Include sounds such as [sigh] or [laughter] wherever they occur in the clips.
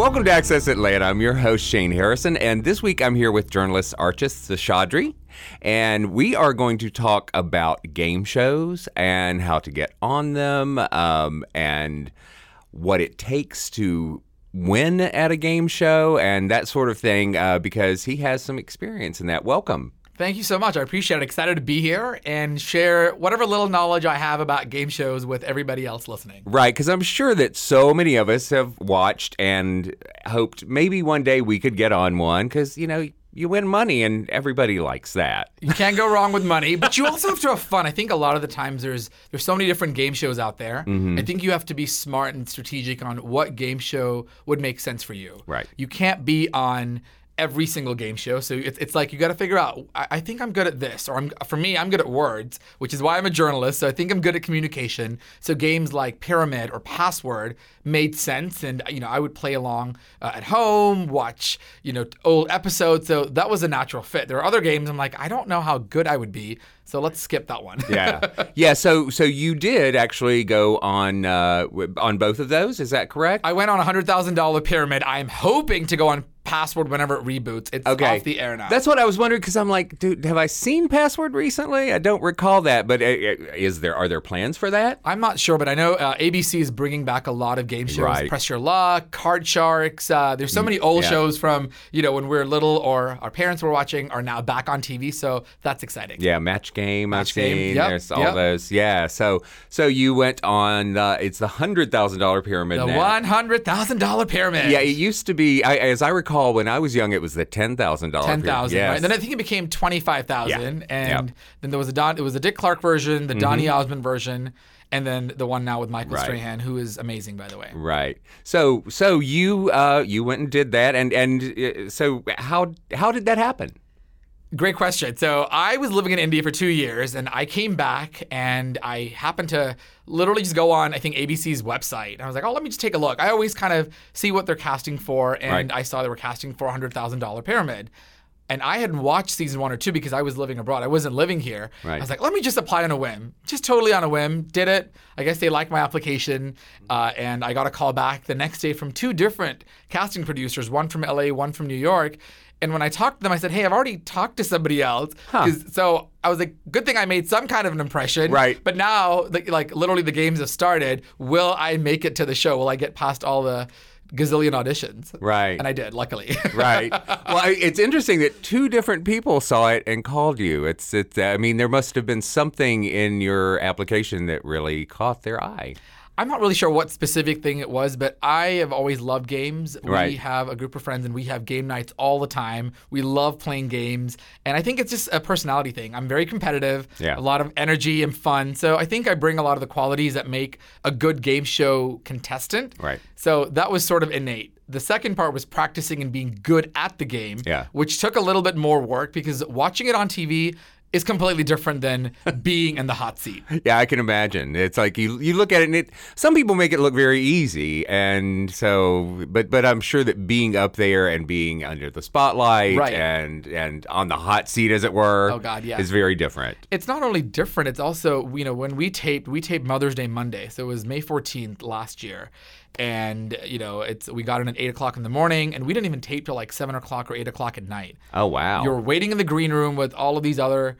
Welcome to Access Atlanta. I'm your host, Shane Harrison, and this week I'm here with journalist Archis Seshadri, and we are going to talk about game shows and how to get on them um, and what it takes to win at a game show and that sort of thing uh, because he has some experience in that. Welcome. Thank you so much. I appreciate it. Excited to be here and share whatever little knowledge I have about game shows with everybody else listening. Right, because I'm sure that so many of us have watched and hoped maybe one day we could get on one because, you know, you win money and everybody likes that. You can't go wrong with money, but you [laughs] also have to have fun. I think a lot of the times there's there's so many different game shows out there. Mm-hmm. I think you have to be smart and strategic on what game show would make sense for you. Right. You can't be on every single game show. So it's, it's like you got to figure out. I, I think I'm good at this, or I'm for me, I'm good at words, which is why I'm a journalist. So I think I'm good at communication. So games like Pyramid or Password made sense, and you know I would play along uh, at home, watch you know old episodes. So that was a natural fit. There are other games I'm like I don't know how good I would be. So let's skip that one. yeah, [laughs] yeah. So so you did actually go on uh, on both of those. Is that correct? I went on a hundred thousand dollar pyramid. I'm hoping to go on Password whenever it reboots. It's Okay. off the air now. That's what I was wondering because I'm like, dude, have I seen Password recently? I don't recall that. But uh, is there are there plans for that? I'm not sure, but I know uh, ABC is bringing back a lot of game shows. Right. Press Your Luck, Card Sharks. Uh, there's so many old yeah. shows from you know when we were little or our parents were watching are now back on TV. So that's exciting. Yeah, match game. I've Match Game, seen. yep, There's all yep. those. Yeah. So so you went on. Uh, it's the hundred thousand dollar pyramid The one hundred thousand dollar pyramid. Yeah, it used to be. I, as I recall, when I was young, it was the ten thousand dollar. Ten thousand, Yes. right? Then I think it became twenty five thousand, Yeah. and Yep. Mm-hmm. then there was a Don. It was the Dick Clark version, the Donny Osmond version, and then the one now with Michael Right. Strahan, who is amazing, by the way. Right. So so you uh, you went and did that, and and uh, so how how did that happen? Great question. So I was living in India for two years, and I came back, and I happened to literally just go on, I think ABC's website, and I was like, oh, let me just take a look. I always kind of see what they're casting for, and Right. I saw they were casting for a hundred thousand dollar pyramid. And I hadn't watched season one or two because I was living abroad. I wasn't living here. Right. I was like, let me just apply on a whim, just totally on a whim. Did it. I guess they liked my application, uh, and I got a call back the next day from two different casting producers, one from LA, one from New York. And when I talked to them, I said, "Hey, I've already talked to somebody else." 'Cause- So I was like, "Good thing I made some kind of an impression." Right. But now, like, like literally, the games have started. Will I make it to the show? Will I get past all the gazillion auditions? Right. And I did, luckily. [laughs] Right. well, I, it's interesting that two different people saw it and called you. It's it's. I mean, there must have been something in your application that really caught their eye. I'm not really sure what specific thing it was, but I have always loved games. We have a group of friends and we have game nights all the time. We love playing games. And I think it's just a personality thing. I'm very competitive, Yeah. a lot of energy and fun. So I think I bring a lot of the qualities that make a good game show contestant. Right. So that was sort of innate. The second part was practicing and being good at the game, Yeah. which took a little bit more work because watching it on TV is completely different than [laughs] being in the hot seat. Yeah, I can imagine. It's like you you look at it and it some people make it look very easy and so but but I'm sure that being up there and being under the spotlight Right. and and on the hot seat as it were Oh, God, yeah. is very different. It's not only different, it's also, you know, when we taped, we taped Mother's Day Monday. So it was May 14th last year. And, you know, it's we got in at 8 o'clock in the morning and we didn't even tape till like 7 o'clock or 8 o'clock at night. Oh wow. You're waiting in the green room with all of these other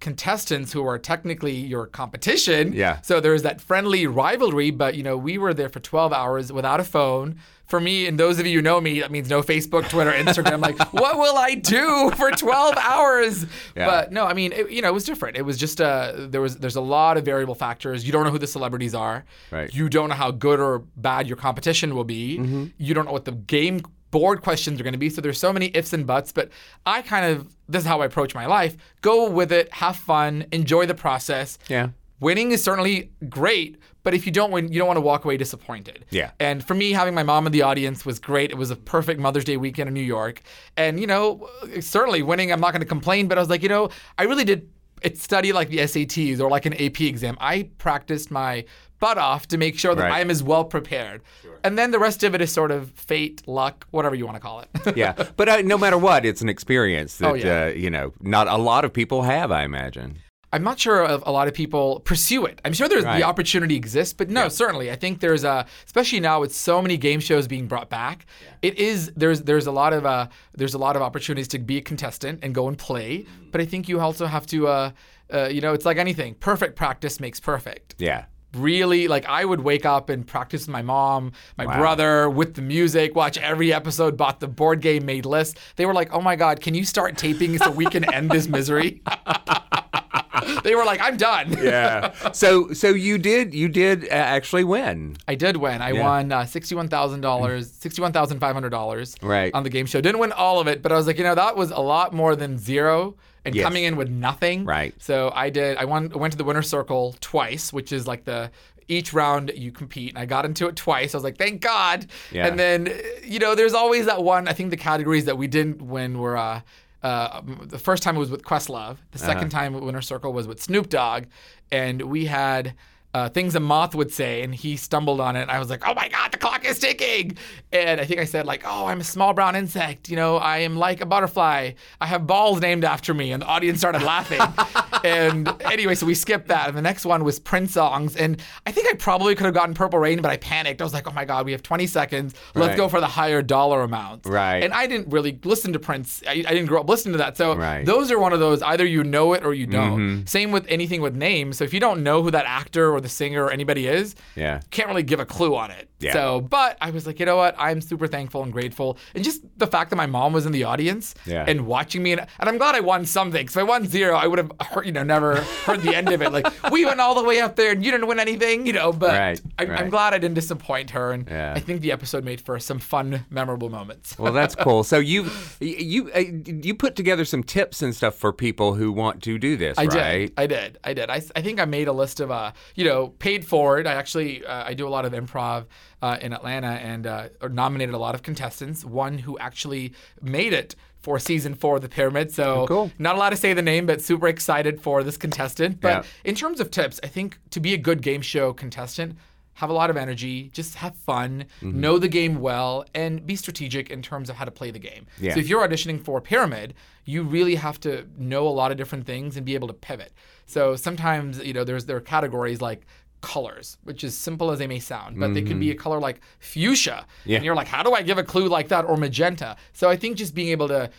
contestants who are technically your competition. Yeah. So there's that friendly rivalry, but you know, we were there for 12 hours without a phone. For me, and those of you who know me, that means no Facebook, Twitter, Instagram. like, [laughs] what will I do for 12 hours? Yeah. But no, I mean, it, you know, it was different. It was just uh, there was there's a lot of variable factors. You don't know who the celebrities are. Right. You don't know how good or bad your competition will be. Mm-hmm. You don't know what the game board questions are going to be. So there's so many ifs and buts. But I kind of this is how I approach my life. Go with it, have fun, enjoy the process. Yeah. Winning is certainly great, but if you don't win, you don't want to walk away disappointed. Yeah. And for me, having my mom in the audience was great. It was a perfect Mother's Day weekend in New York. And, you know, certainly winning, I'm not going to complain, but I was like, you know, I really did it study like the SATs or like an AP exam. I practiced my butt off to make sure that Right. I'm as well prepared. And then the rest of it is sort of fate, luck, whatever you want to call it. [laughs] yeah, but uh, no matter what, it's an experience that Oh, yeah. uh, you know not a lot of people have. I imagine. I'm not sure if a lot of people pursue it. I'm sure there's Right. the opportunity exists, but no, certainly I think there's a, especially now with so many game shows being brought back, it is there's there's a lot of uh there's a lot of opportunities to be a contestant and go and play. But I think you also have to uh, uh you know it's like anything, perfect practice makes perfect Yeah. Really like I would wake up and practice with my mom, my brother with the music, watch every episode, bought the board game, made lists. They were like, "Oh my god, can you start taping so we can end this misery?" [laughs] they were like, "I'm done." [laughs] Yeah. so so you did you did uh, actually win. I did win. I Yeah. won uh, sixty-one thousand dollars, sixty-one thousand five hundred dollars, Right. on the game show. Didn't win all of it, but I was like, you know, that was a lot more than zero and Yes. coming in with nothing. Right. So I did. I won. Went to the winner circle twice, which is like the each round you compete. And I got into it twice. I was like, thank God. Yeah. And then you know, there's always that one. I think the categories that we didn't win were. Uh, uh, the first time it was with Questlove. The 2nd time at Winner Circle was with Snoop Dogg, and we had uh, things a moth would say, and he stumbled on it. I was like, "Oh my God, the clock is ticking!" And I think I said like, "Oh, I'm a small brown insect. You know, I am like a butterfly. I have balls named after me." And the audience started laughing. [laughs] and anyway, so we skipped that. And the next one was Prince songs, and I think I probably could have gotten Purple Rain, but I panicked. I was like, "Oh my God, we have 20 seconds. Let's Right. go for the higher dollar amount." Right. And I didn't really listen to Prince. I, I didn't grow up listening to that. So Right. those are one of those either you know it or you don't. Mm-hmm. Same with anything with names. So if you don't know who that actor or the singer or anybody is, Yeah. can't really give a clue on it. Yeah. So, but I was like, you know what? I'm super thankful and grateful, and just the fact that my mom was in the audience Yeah. and watching me, and, and I'm glad I won something. Because if I won zero, I would have, heard, you know, never heard the end of it. Like we went all the way up there, and you didn't win anything, you know. But Right, I, right. I'm glad I didn't disappoint her, and Yeah. I think the episode made for some fun, memorable moments. Well, that's [laughs] cool. So you you uh, you put together some tips and stuff for people who want to do this, I right? did. I did. I did. I, I think I made a list of, uh, you know, paid forward. I actually, uh, I do a lot of improv uh, in Atlanta and uh, or nominated a lot of contestants. One who actually made it for season four of the Pyramid. So cool. not allowed to say the name, but super excited for this contestant. But Yeah. in terms of tips, I think to be a good game show contestant, have a lot of energy, just have fun, Mm-hmm. know the game well, and be strategic in terms of how to play the game. Yeah. So if you're auditioning for Pyramid, you really have to know a lot of different things and be able to pivot. So sometimes, you know, there's there are categories like colors, which is simple as they may sound, but they could be a color like fuchsia. Mm-hmm. Yeah. And you're like, how do I give a clue like that? Or magenta. So I think just being able to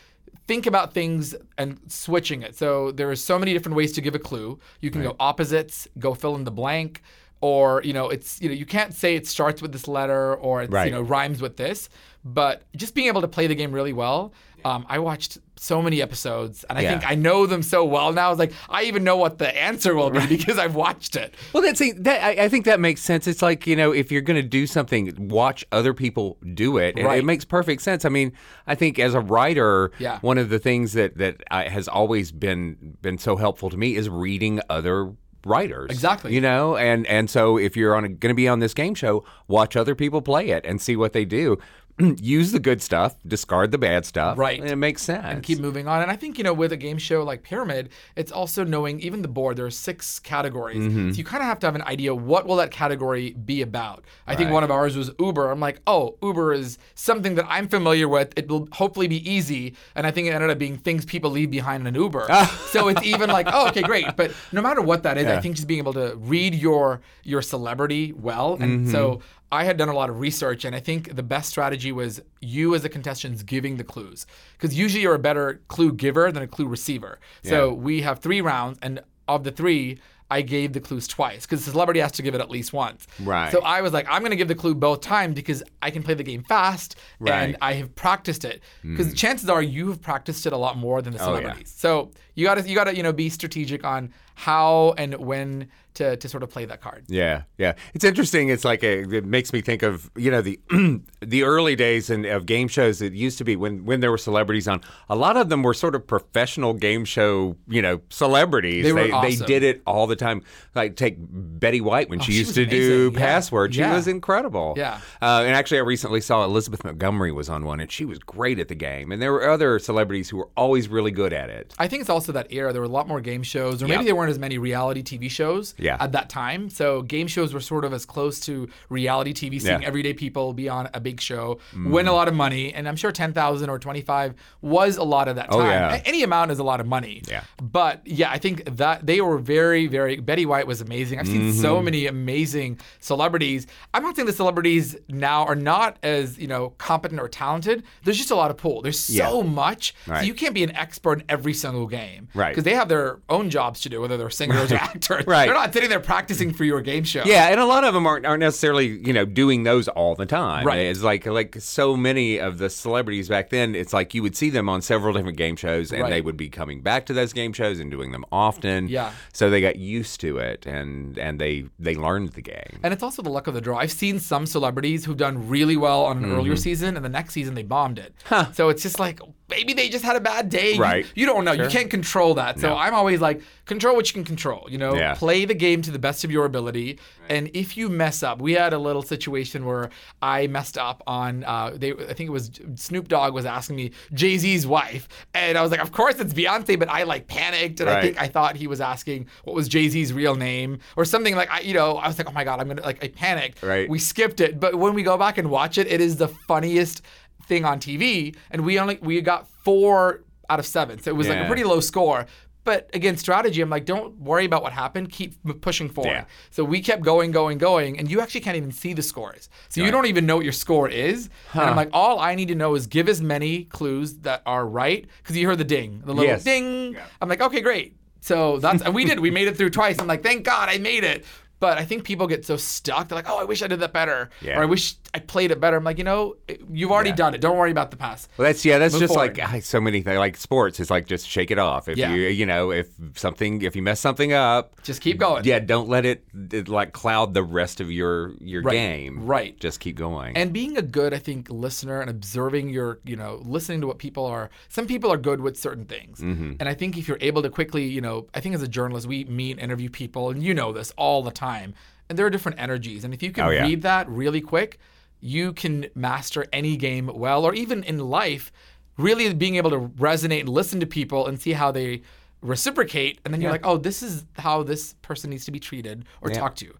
think about things and switching it. So there are so many different ways to give a clue. You can go opposites, go fill in the blank, or you know, it's you know, you can't say it starts with this letter or it's Right. you know rhymes with this. But just being able to play the game really well. Um, I watched so many episodes, and I Yeah. think I know them so well now. It's like I even know what the answer will be because I've watched it. Well, that's that. I, I think that makes sense. It's like you know, if you're going to do something, watch other people do it. and It Right. makes perfect sense. I mean, I think as a writer, Yeah. one of the things that that I, has always been been so helpful to me is reading other writers. Exactly. You know, and and so if you're on going to be on this game show, watch other people play it and see what they do. [clears throat] use the good stuff, discard the bad stuff. Right. And it makes sense. and keep moving on. And I think, you know, with a game show like Pyramid, it's also knowing even the board, there are six categories. Mm-hmm. So you kind of have to have an idea what will that category be about. I think one of ours was Uber. I'm like, oh, Uber is something that I'm familiar with. It will hopefully be easy. And I think it ended up being things people leave behind in an Uber. so it's even like, oh, okay, great. But no matter what that is, I think just being able to read your your celebrity well. And Mm-hmm. so I had done a lot of research, and I think the best strategy was you as the contestants giving the clues. Because usually you're a better clue giver than a clue receiver. So we have three rounds, and of the three, I gave the clues twice because the celebrity has to give it at least once. Right. So I was like, I'm going to give the clue both times because I can play the game fast Right. and I have practiced it. Because hmm. chances are you have practiced it a lot more than the celebrities. Oh, yeah. So you got to you got to you know be strategic on how and when to to sort of play that card. Yeah, yeah. It's interesting. It's like a, it makes me think of you know the [clears throat] the early days in, of game shows. It used to be when when there were celebrities on. A lot of them were sort of professional game show you know celebrities. They were they, awesome. did it all the time. Like take Betty White when she she used to do amazing. Yeah. Password. She Yeah. was incredible. Yeah. Uh, and actually, I recently saw Elizabeth Montgomery was on one, and she was great at the game. And there were other celebrities who were always really good at it. I think it's also that era. There were a lot more game shows, or maybe Yeah. there weren't as many reality TV shows Yeah. at that time. So game shows were sort of as close to reality TV, seeing Yeah. Mm. everyday people be on a big show, win a lot of money, and I'm sure ten thousand or twenty five was a lot of that time. Oh, yeah. Any amount is a lot of money. Yeah. But yeah, I think that they were very, very. Betty White was amazing. I've seen Mm-hmm. so many amazing celebrities. I'm not saying the celebrities now are not as you know competent or talented. There's just a lot of pool. There's so much. So Right. you can't be an expert in every single game. Right. Because they have their own jobs to do, whether they're singers or [laughs] actors. Right. They're not sitting there practicing for your game show. Yeah, and a lot of them aren't, aren't necessarily you know doing those all the time. Right. It's like like so many of the celebrities back then. It's like you would see them on several different game shows, and Right. they would be coming back to those game shows and doing them often. Yeah. So they got used to it, and and they they learned the game. And it's also the luck of the draw. I've seen some celebrities who've done really well on an Mm-hmm. earlier season, and the next season they bombed it. Huh. So it's just like maybe they just had a bad day. Right. You, don't know. You can't control that. So No. I'm always like, control what you can control. You know, Yeah. play the game to the best of your ability. And if you mess up, we had a little situation where I messed up on. Uh, they, I think it was Snoop Dogg was asking me Jay Z's wife, and I was like, of course it's Beyonce, but I like panicked, and I think I thought he was asking what was Jay Z's real name or something like I, you know, I was like, oh my god, I'm gonna like I panicked. Right. We skipped it, but when we go back and watch it, it is the funniest thing on TV, and we only we got four out of seven, so it was like a pretty low score. But again, strategy. I'm like, don't worry about what happened. Keep pushing forward. Yeah. So we kept going, going, going, and you actually can't even see the scores. So you don't even know what your score is. And I'm like, all I need to know is give as many clues that are right because you heard the ding, the little Yes. ding. I'm like, okay, great. So that's and we did. We made it through twice. I'm like, thank God I made it. But I think people get so stuck. They're like, oh, I wish I did that better, Yeah. or I wish I played it better. I'm like, you know, you've already Yeah. done it. Don't worry about the past. Well, that's yeah. That's Move just forward. like ah, so many things. Like sports, it's like just shake it off. If Yeah. you you know if something if you mess something up, Just keep going. yeah, don't let it, it like cloud the rest of your your Right. game. Right. Just keep going. And being a good, I think, listener and observing your, you know, listening to what people are. Some people are good with certain things, Mm-hmm. and I think if you're able to quickly, you know, I think as a journalist, we meet, interview people, and you know this all the time, and there are different energies, and if you can Oh, yeah. read that really quick, you can master any game well, or even in life, really being able to resonate and listen to people and see how they reciprocate, and then you're like, oh, this is how this person needs to be treated or talked to.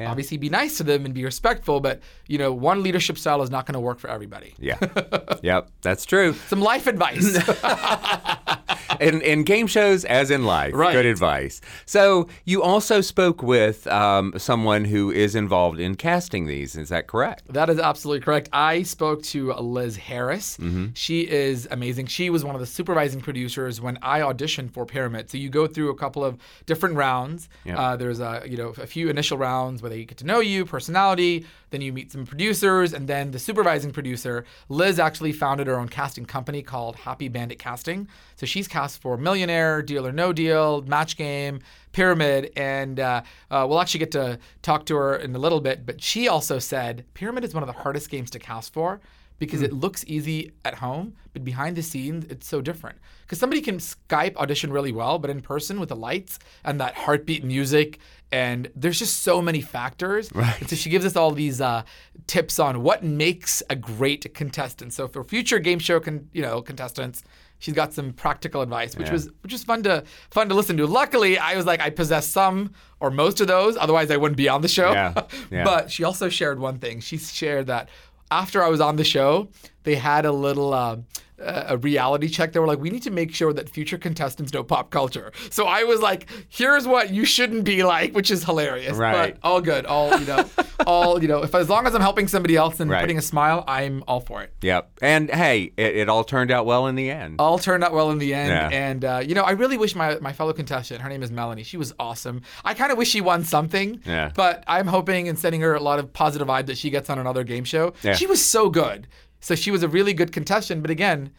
Obviously, be nice to them and be respectful, but you know, one leadership style is not going to work for everybody. yeah. [laughs] yep. That's true. Some life advice. [laughs] [laughs] in, in game shows as in life. Right. Good advice. So you also spoke with um, someone who is involved in casting these. Is that correct? that is absolutely correct. I spoke to Liz Harris. She is amazing. She was one of the supervising producers when I auditioned for Pyramid. So you go through a couple of different rounds. Yeah. Uh, there's a you know a few initial rounds where they get to know you, personality. Then you meet some producers, and then the supervising producer, Liz, actually founded her own casting company called Happy Bandit Casting. So she's cast for Millionaire, Deal or No Deal, Match Game, Pyramid, and uh, uh, we'll actually get to talk to her in a little bit. But she also said Pyramid is one of the hardest games to cast for because it looks easy at home, but behind the scenes, it's so different. Because somebody can Skype audition really well, but in person with the lights and that heartbeat music, and there's just so many factors. Right. And so she gives us all these uh, tips on what makes a great contestant. So for future game show, con- you know, contestants, she's got some practical advice, which Yeah. was which was fun to fun to listen to. Luckily, I was like I possess some or most of those, otherwise I wouldn't be on the show. Yeah, [laughs] yeah. but she also shared one thing. She shared that after I was on the show, they had a little. Uh, a reality check. They were like, we need to make sure that future contestants know pop culture. So I was like, here's what you shouldn't be like, which is hilarious. Right. But all good. All you know. [laughs] all you know. If as long as I'm helping somebody else and Right. putting a smile, I'm all for it. Yep. And hey, it, it all turned out well in the end. all turned out well in the end. Yeah. And uh, you know, I really wish my my fellow contestant, her name is Melanie. She was awesome. I kind of wish she won something. Yeah. But I'm hoping and sending her a lot of positive vibe that she gets on another game show. Yeah. She was so good. So she was a really good contestant. But again,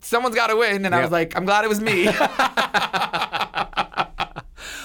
someone's got to win, and I Yep. was like, I'm glad it was me. [laughs] [laughs]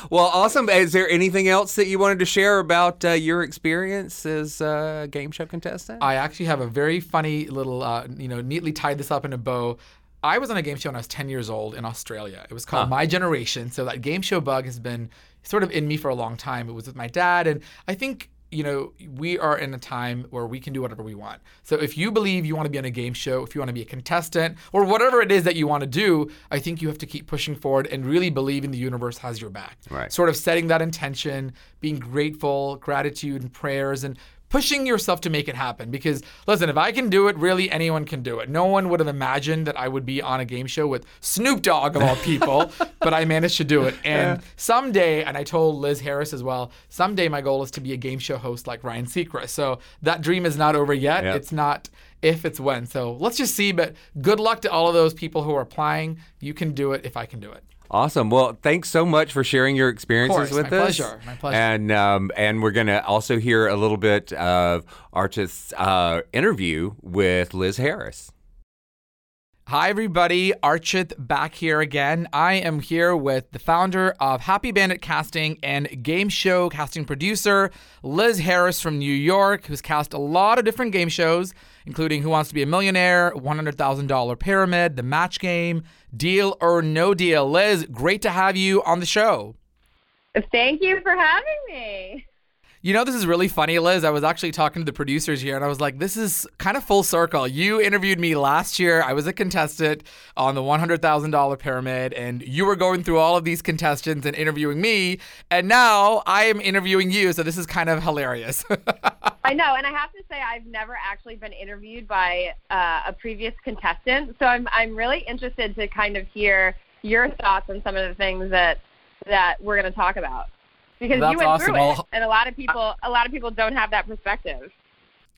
Well, awesome. Is there anything else that you wanted to share about uh, your experience as a game show contestant? I actually have a very funny little, uh, you know, neatly tied this up in a bow. I was on a game show when I was 10 years old in Australia. It was called My Generation. So that game show bug has been sort of in me for a long time. It was with my dad. And I think, you know, we are in a time where we can do whatever we want. So if you believe you want to be on a game show, if you want to be a contestant, or whatever it is that you want to do, I think you have to keep pushing forward and really believing the universe has your back. Right. Sort of setting that intention, being grateful, gratitude, and prayers, and pushing yourself to make it happen. Because listen, if I can do it, really anyone can do it. No one would have imagined that I would be on a game show with Snoop Dogg of all people, [laughs] but I managed to do it. And someday, and I told Liz Harris as well, someday my goal is to be a game show host like Ryan Seacrest. So that dream is not over yet. Yep. It's not if, it's when. So let's just see. But good luck to all of those people who are applying. You can do it if I can do it. Awesome. Well, thanks so much for sharing your experiences course, with my us. pleasure, my pleasure. And um, and we're gonna also hear a little bit of Arch's uh, interview with Liz Harris. Hi, everybody. Archis back here again. I am here with the founder of Happy Bandit Casting and game show casting producer, Liz Harris from New York, who's cast a lot of different game shows, including Who Wants to Be a Millionaire, $100,000 Pyramid, The Match Game, Deal or No Deal. Liz, great to have you on the show. Thank you for having me. You know, this is really funny, Liz. I was actually talking to the producers here, and I was like, this is kind of full circle. You interviewed me last year. I was a contestant on the $100,000 pyramid, and you were going through all of these contestants and interviewing me. And now I am interviewing you. So this is kind of hilarious. [laughs] I know, and I have to say I've never actually been interviewed by uh, a previous contestant, so I'm I'm really interested to kind of hear your thoughts on some of the things that that we're going to talk about because That's you went awesome. through it, and a lot of people a lot of people don't have that perspective.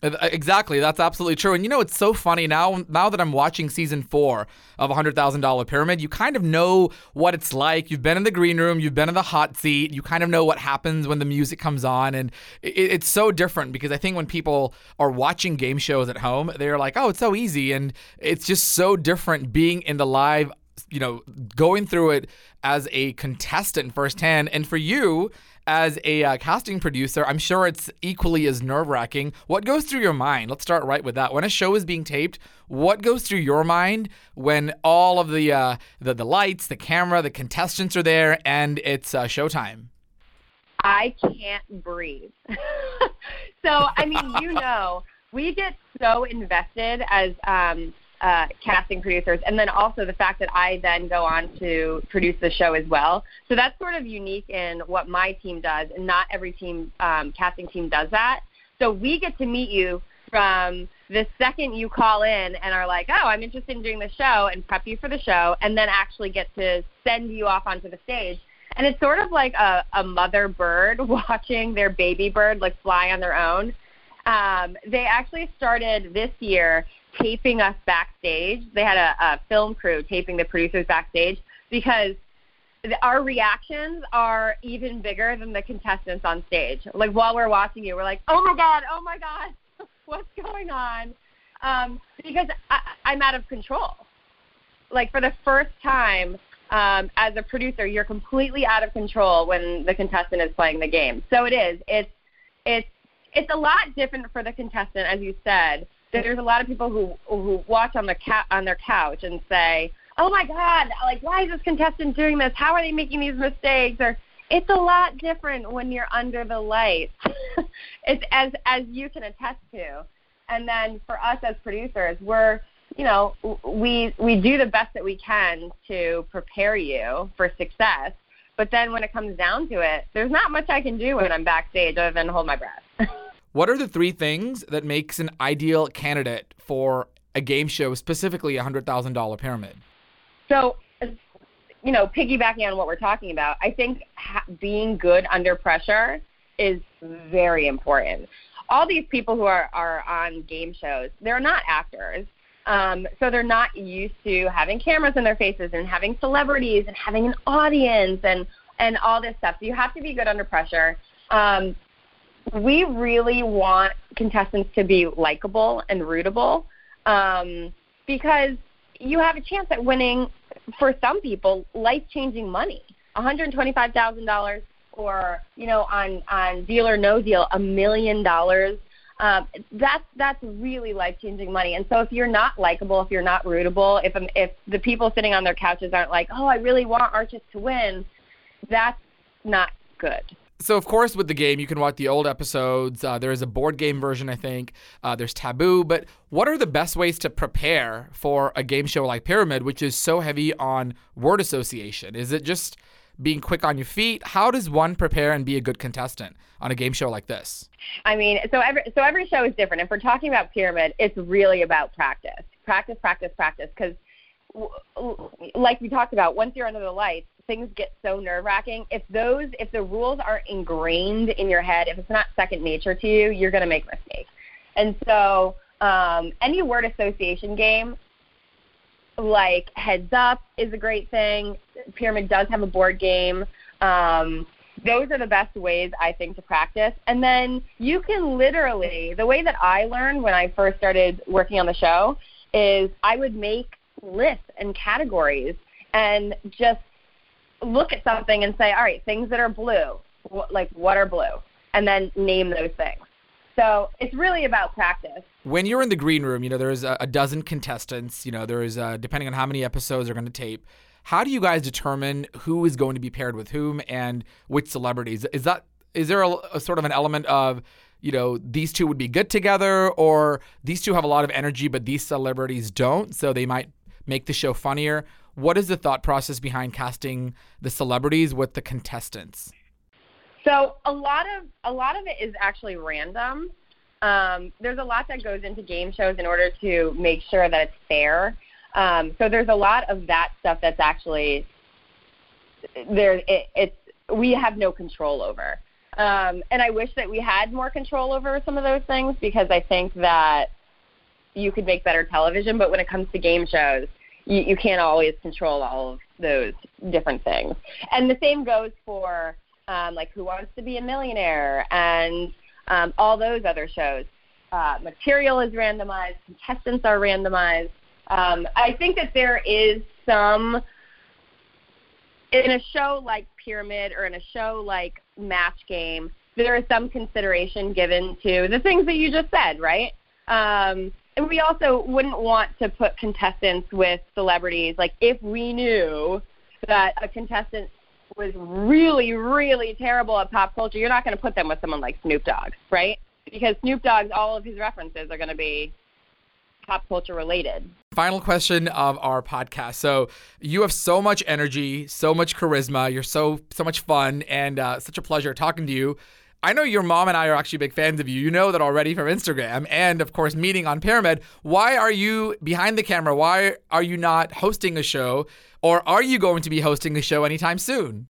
Uh, Exactly, that's absolutely true. And you know, it's so funny now. Now that I'm watching season four of hundred thousand dollar pyramid, you kind of know what it's like. You've been in the green room, you've been in the hot seat. You kind of know what happens when the music comes on, and it, it's so different because I think when people are watching game shows at home, they're like, "Oh, it's so easy," and it's just so different being in the live. You know, going through it as a contestant firsthand, and for you as a uh, casting producer, I'm sure it's equally as nerve wracking. What goes through your mind? Let's start right with that. When a show is being taped, what goes through your mind when all of the uh, the, the lights, the camera, the contestants are there, and it's uh, showtime? I can't breathe. [laughs] so, I mean, you know, we get so invested as um, uh, casting producers, and then also the fact that I then go on to produce the show as well. So that's sort of unique in what my team does, and not every team um, casting team does that. So we get to meet you from the second you call in and are like, oh, I'm interested in doing the show, and prep you for the show, and then actually get to send you off onto the stage. And it's sort of like a, a mother bird [laughs] watching their baby bird like fly on their own. Um, they actually started this year taping us backstage. They had a, a film crew taping the producers backstage because our reactions are even bigger than the contestants on stage. Like while we're watching you, we're like, "Oh my god, oh my god, [laughs] what's going on?" Um, because I, I'm out of control. Like for the first time um, as a producer, you're completely out of control when the contestant is playing the game. So it is. It's it's it's a lot different for the contestant, as you said, there's a lot of people who who watch on the ca- on their couch and say, "Oh my God, like why is this contestant doing this? How are they making these mistakes?" Or it's a lot different when you're under the lights. [laughs] it's as as you can attest to. And then for us as producers, we're you know we we do the best that we can to prepare you for success. But then when it comes down to it, there's not much I can do when I'm backstage other than hold my breath. [laughs] what are the three things that makes an ideal candidate for a game show, specifically a hundred thousand dollar pyramid? So you know, piggybacking on what we're talking about, I think ha- being good under pressure is very important. All these people who are, are on game shows, they're not actors. Um, so they're not used to having cameras in their faces and having celebrities and having an audience and, and all this stuff. So you have to be good under pressure. Um, we really want contestants to be likable and rootable um, because you have a chance at winning for some people life changing money $125000 or you know on on deal or no deal a million dollars um, that's that's really life changing money. And so if you're not likable, if you're not rootable, if if the people sitting on their couches aren't like, oh, I really want Archis to win, that's not good. So, of course, with the game, you can watch the old episodes. Uh, there is a board game version, I think. Uh, there's Taboo. But what are the best ways to prepare for a game show like Pyramid, which is so heavy on word association? Is it just being quick on your feet? How does one prepare and be a good contestant on a game show like this? I mean, so every so every show is different. If we're talking about Pyramid, it's really about practice, practice, practice, practice. Because, like we talked about, once you're under the lights, things get so nerve wracking. If those, if the rules aren't ingrained in your head, if it's not second nature to you, you're going to make mistakes. And so, um, any word association game, like Heads Up, is a great thing. Pyramid does have a board game. Um, those are the best ways I think to practice. And then you can literally, the way that I learned when I first started working on the show is I would make lists and categories and just look at something and say, all right, things that are blue, like what are blue, and then name those things. So it's really about practice. When you're in the green room, you know there's a, a dozen contestants. You know there's uh, depending on how many episodes are going to tape. How do you guys determine who is going to be paired with whom and which celebrities? Is that is there a, a sort of an element of you know these two would be good together, or these two have a lot of energy, but these celebrities don't, so they might make the show funnier? what is the thought process behind casting the celebrities with the contestants? So a lot of a lot of it is actually random. Um, there's a lot that goes into game shows in order to make sure that it's fair. Um, so there's a lot of that stuff that's actually there. It, it's we have no control over, um, and I wish that we had more control over some of those things because I think that you could make better television. But when it comes to game shows, you, you can't always control all of those different things. And the same goes for um, like Who Wants to Be a Millionaire and um, all those other shows. Uh, material is randomized, contestants are randomized. Um, I think that there is some in a show like Pyramid or in a show like Match Game, there is some consideration given to the things that you just said, right? Um, we also wouldn't want to put contestants with celebrities. Like if we knew that a contestant was really, really terrible at pop culture, you're not going to put them with someone like Snoop Dogg, right? Because Snoop Dogg's all of his references are going to be pop culture related. Final question of our podcast. So you have so much energy, so much charisma. You're so so much fun, and uh, such a pleasure talking to you. I know your mom and I are actually big fans of you. You know that already from Instagram and, of course, meeting on Pyramid. Why are you behind the camera? Why are you not hosting a show? Or are you going to be hosting a show anytime soon?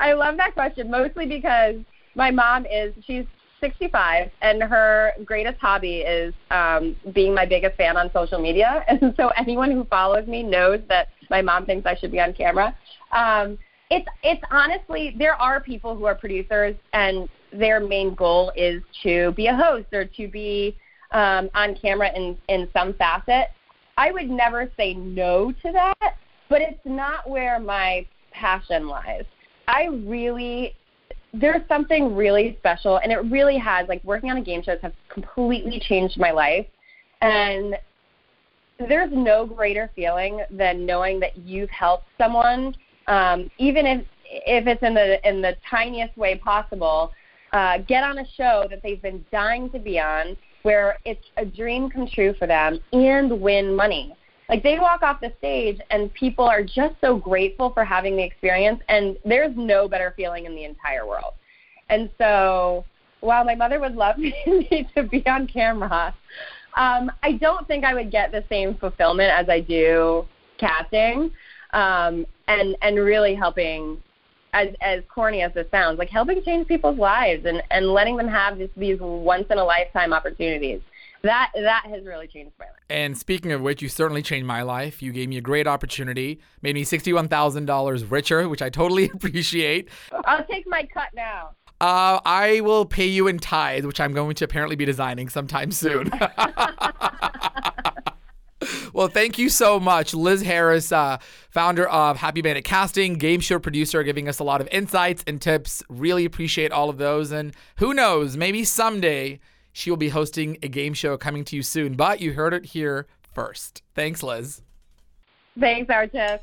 I love that question, mostly because my mom is, she's 65, and her greatest hobby is um, being my biggest fan on social media. [laughs] And so anyone who follows me knows that my mom thinks I should be on camera. Um, it's it's honestly there are people who are producers and their main goal is to be a host or to be um, on camera in in some facet. I would never say no to that, but it's not where my passion lies. I really there's something really special and it really has like working on a game shows has completely changed my life And there's no greater feeling than knowing that you've helped someone, um, even if if it's in the in the tiniest way possible. Uh, get on a show that they've been dying to be on, where it's a dream come true for them, and win money. Like they walk off the stage and people are just so grateful for having the experience, and there's no better feeling in the entire world. And so, while my mother would love [laughs] me to be on camera, um, I don't think I would get the same fulfillment as I do casting, um, and and really helping. As, as corny as this sounds, like helping change people's lives and, and letting them have this, these once in a lifetime opportunities. That that has really changed my life. And speaking of which, you certainly changed my life. You gave me a great opportunity, made me sixty-one thousand dollars richer, which I totally [laughs] appreciate. I'll take my cut now. Uh, I will pay you in tithes, which I'm going to apparently be designing sometime soon. [laughs] well, thank you so much, Liz Harris, uh, founder of Happy Bandit Casting, game show producer, giving us a lot of insights and tips. Really appreciate all of those. And who knows, maybe someday she will be hosting a game show coming to you soon. But you heard it here first. Thanks, Liz. Thanks, Archis.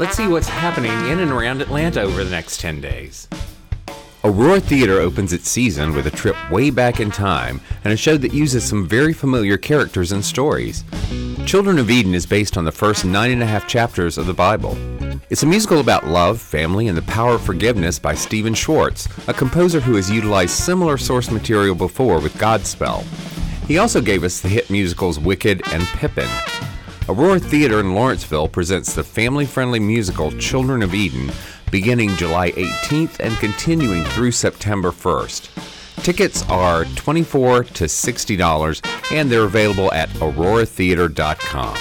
Let's see what's happening in and around Atlanta over the next 10 days. Aurora Theater opens its season with a trip way back in time and a show that uses some very familiar characters and stories. Children of Eden is based on the first nine and a half chapters of the Bible. It's a musical about love, family, and the power of forgiveness by Stephen Schwartz, a composer who has utilized similar source material before with Godspell. He also gave us the hit musicals Wicked and Pippin. Aurora Theater in Lawrenceville presents the family friendly musical Children of Eden beginning July 18th and continuing through September 1st. Tickets are 24 to $60 and they're available at auroratheater.com.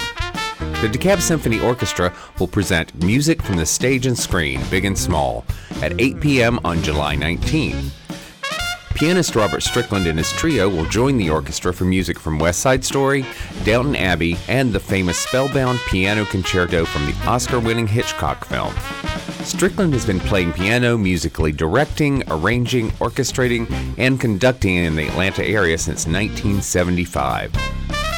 The DeKalb Symphony Orchestra will present music from the stage and screen, big and small, at 8 p.m. on July 19th. Pianist Robert Strickland and his trio will join the orchestra for music from West Side Story, Downton Abbey, and the famous Spellbound piano concerto from the Oscar winning Hitchcock film. Strickland has been playing piano, musically directing, arranging, orchestrating, and conducting in the Atlanta area since 1975.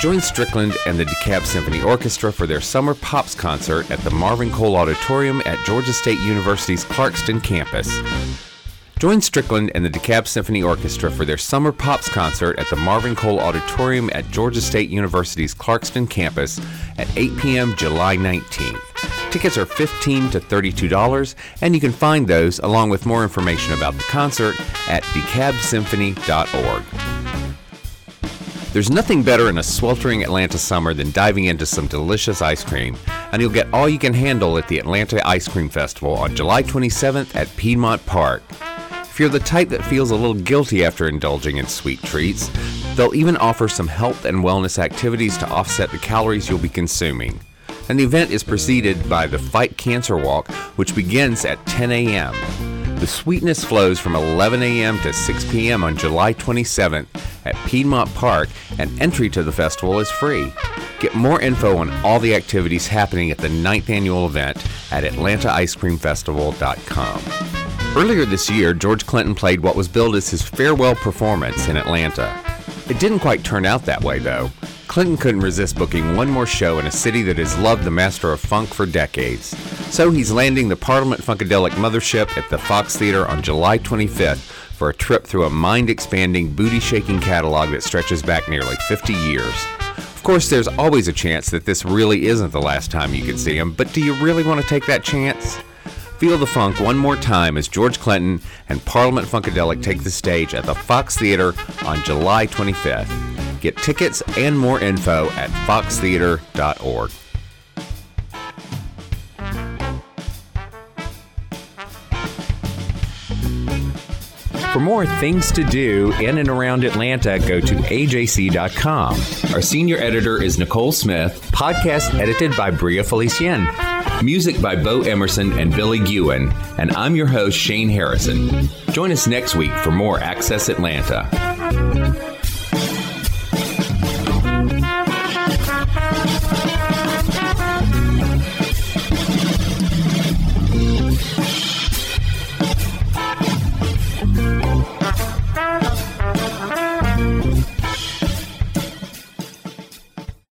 Join Strickland and the DeKalb Symphony Orchestra for their Summer Pops concert at the Marvin Cole Auditorium at Georgia State University's Clarkston campus. Join Strickland and the DeKalb Symphony Orchestra for their Summer Pops concert at the Marvin Cole Auditorium at Georgia State University's Clarkston campus at 8 p.m. July 19th. Tickets are 15 to $32, and you can find those along with more information about the concert at dekalbsymphony.org. There's nothing better in a sweltering Atlanta summer than diving into some delicious ice cream, and you'll get all you can handle at the Atlanta Ice Cream Festival on July 27th at Piedmont Park. If you're the type that feels a little guilty after indulging in sweet treats, they'll even offer some health and wellness activities to offset the calories you'll be consuming. The event is preceded by the Fight Cancer Walk, which begins at 10 a.m. The sweetness flows from 11 a.m. to 6 p.m. on July 27th at Piedmont Park, and entry to the festival is free. Get more info on all the activities happening at the ninth annual event at AtlantaIceCreamFestival.com. Earlier this year, George Clinton played what was billed as his farewell performance in Atlanta. It didn't quite turn out that way, though. Clinton couldn't resist booking one more show in a city that has loved the master of funk for decades. So he's landing the Parliament Funkadelic mothership at the Fox Theater on July 25th for a trip through a mind expanding, booty shaking catalog that stretches back nearly 50 years. Of course, there's always a chance that this really isn't the last time you can see him, but do you really want to take that chance? Feel the funk one more time as George Clinton and Parliament Funkadelic take the stage at the Fox Theater on July 25th. Get tickets and more info at foxtheater.org. For more things to do in and around Atlanta, go to ajc.com. Our senior editor is Nicole Smith, podcast edited by Bria Felicien. Music by Bo Emerson and Billy Gewen, and I'm your host, Shane Harrison. Join us next week for more Access Atlanta.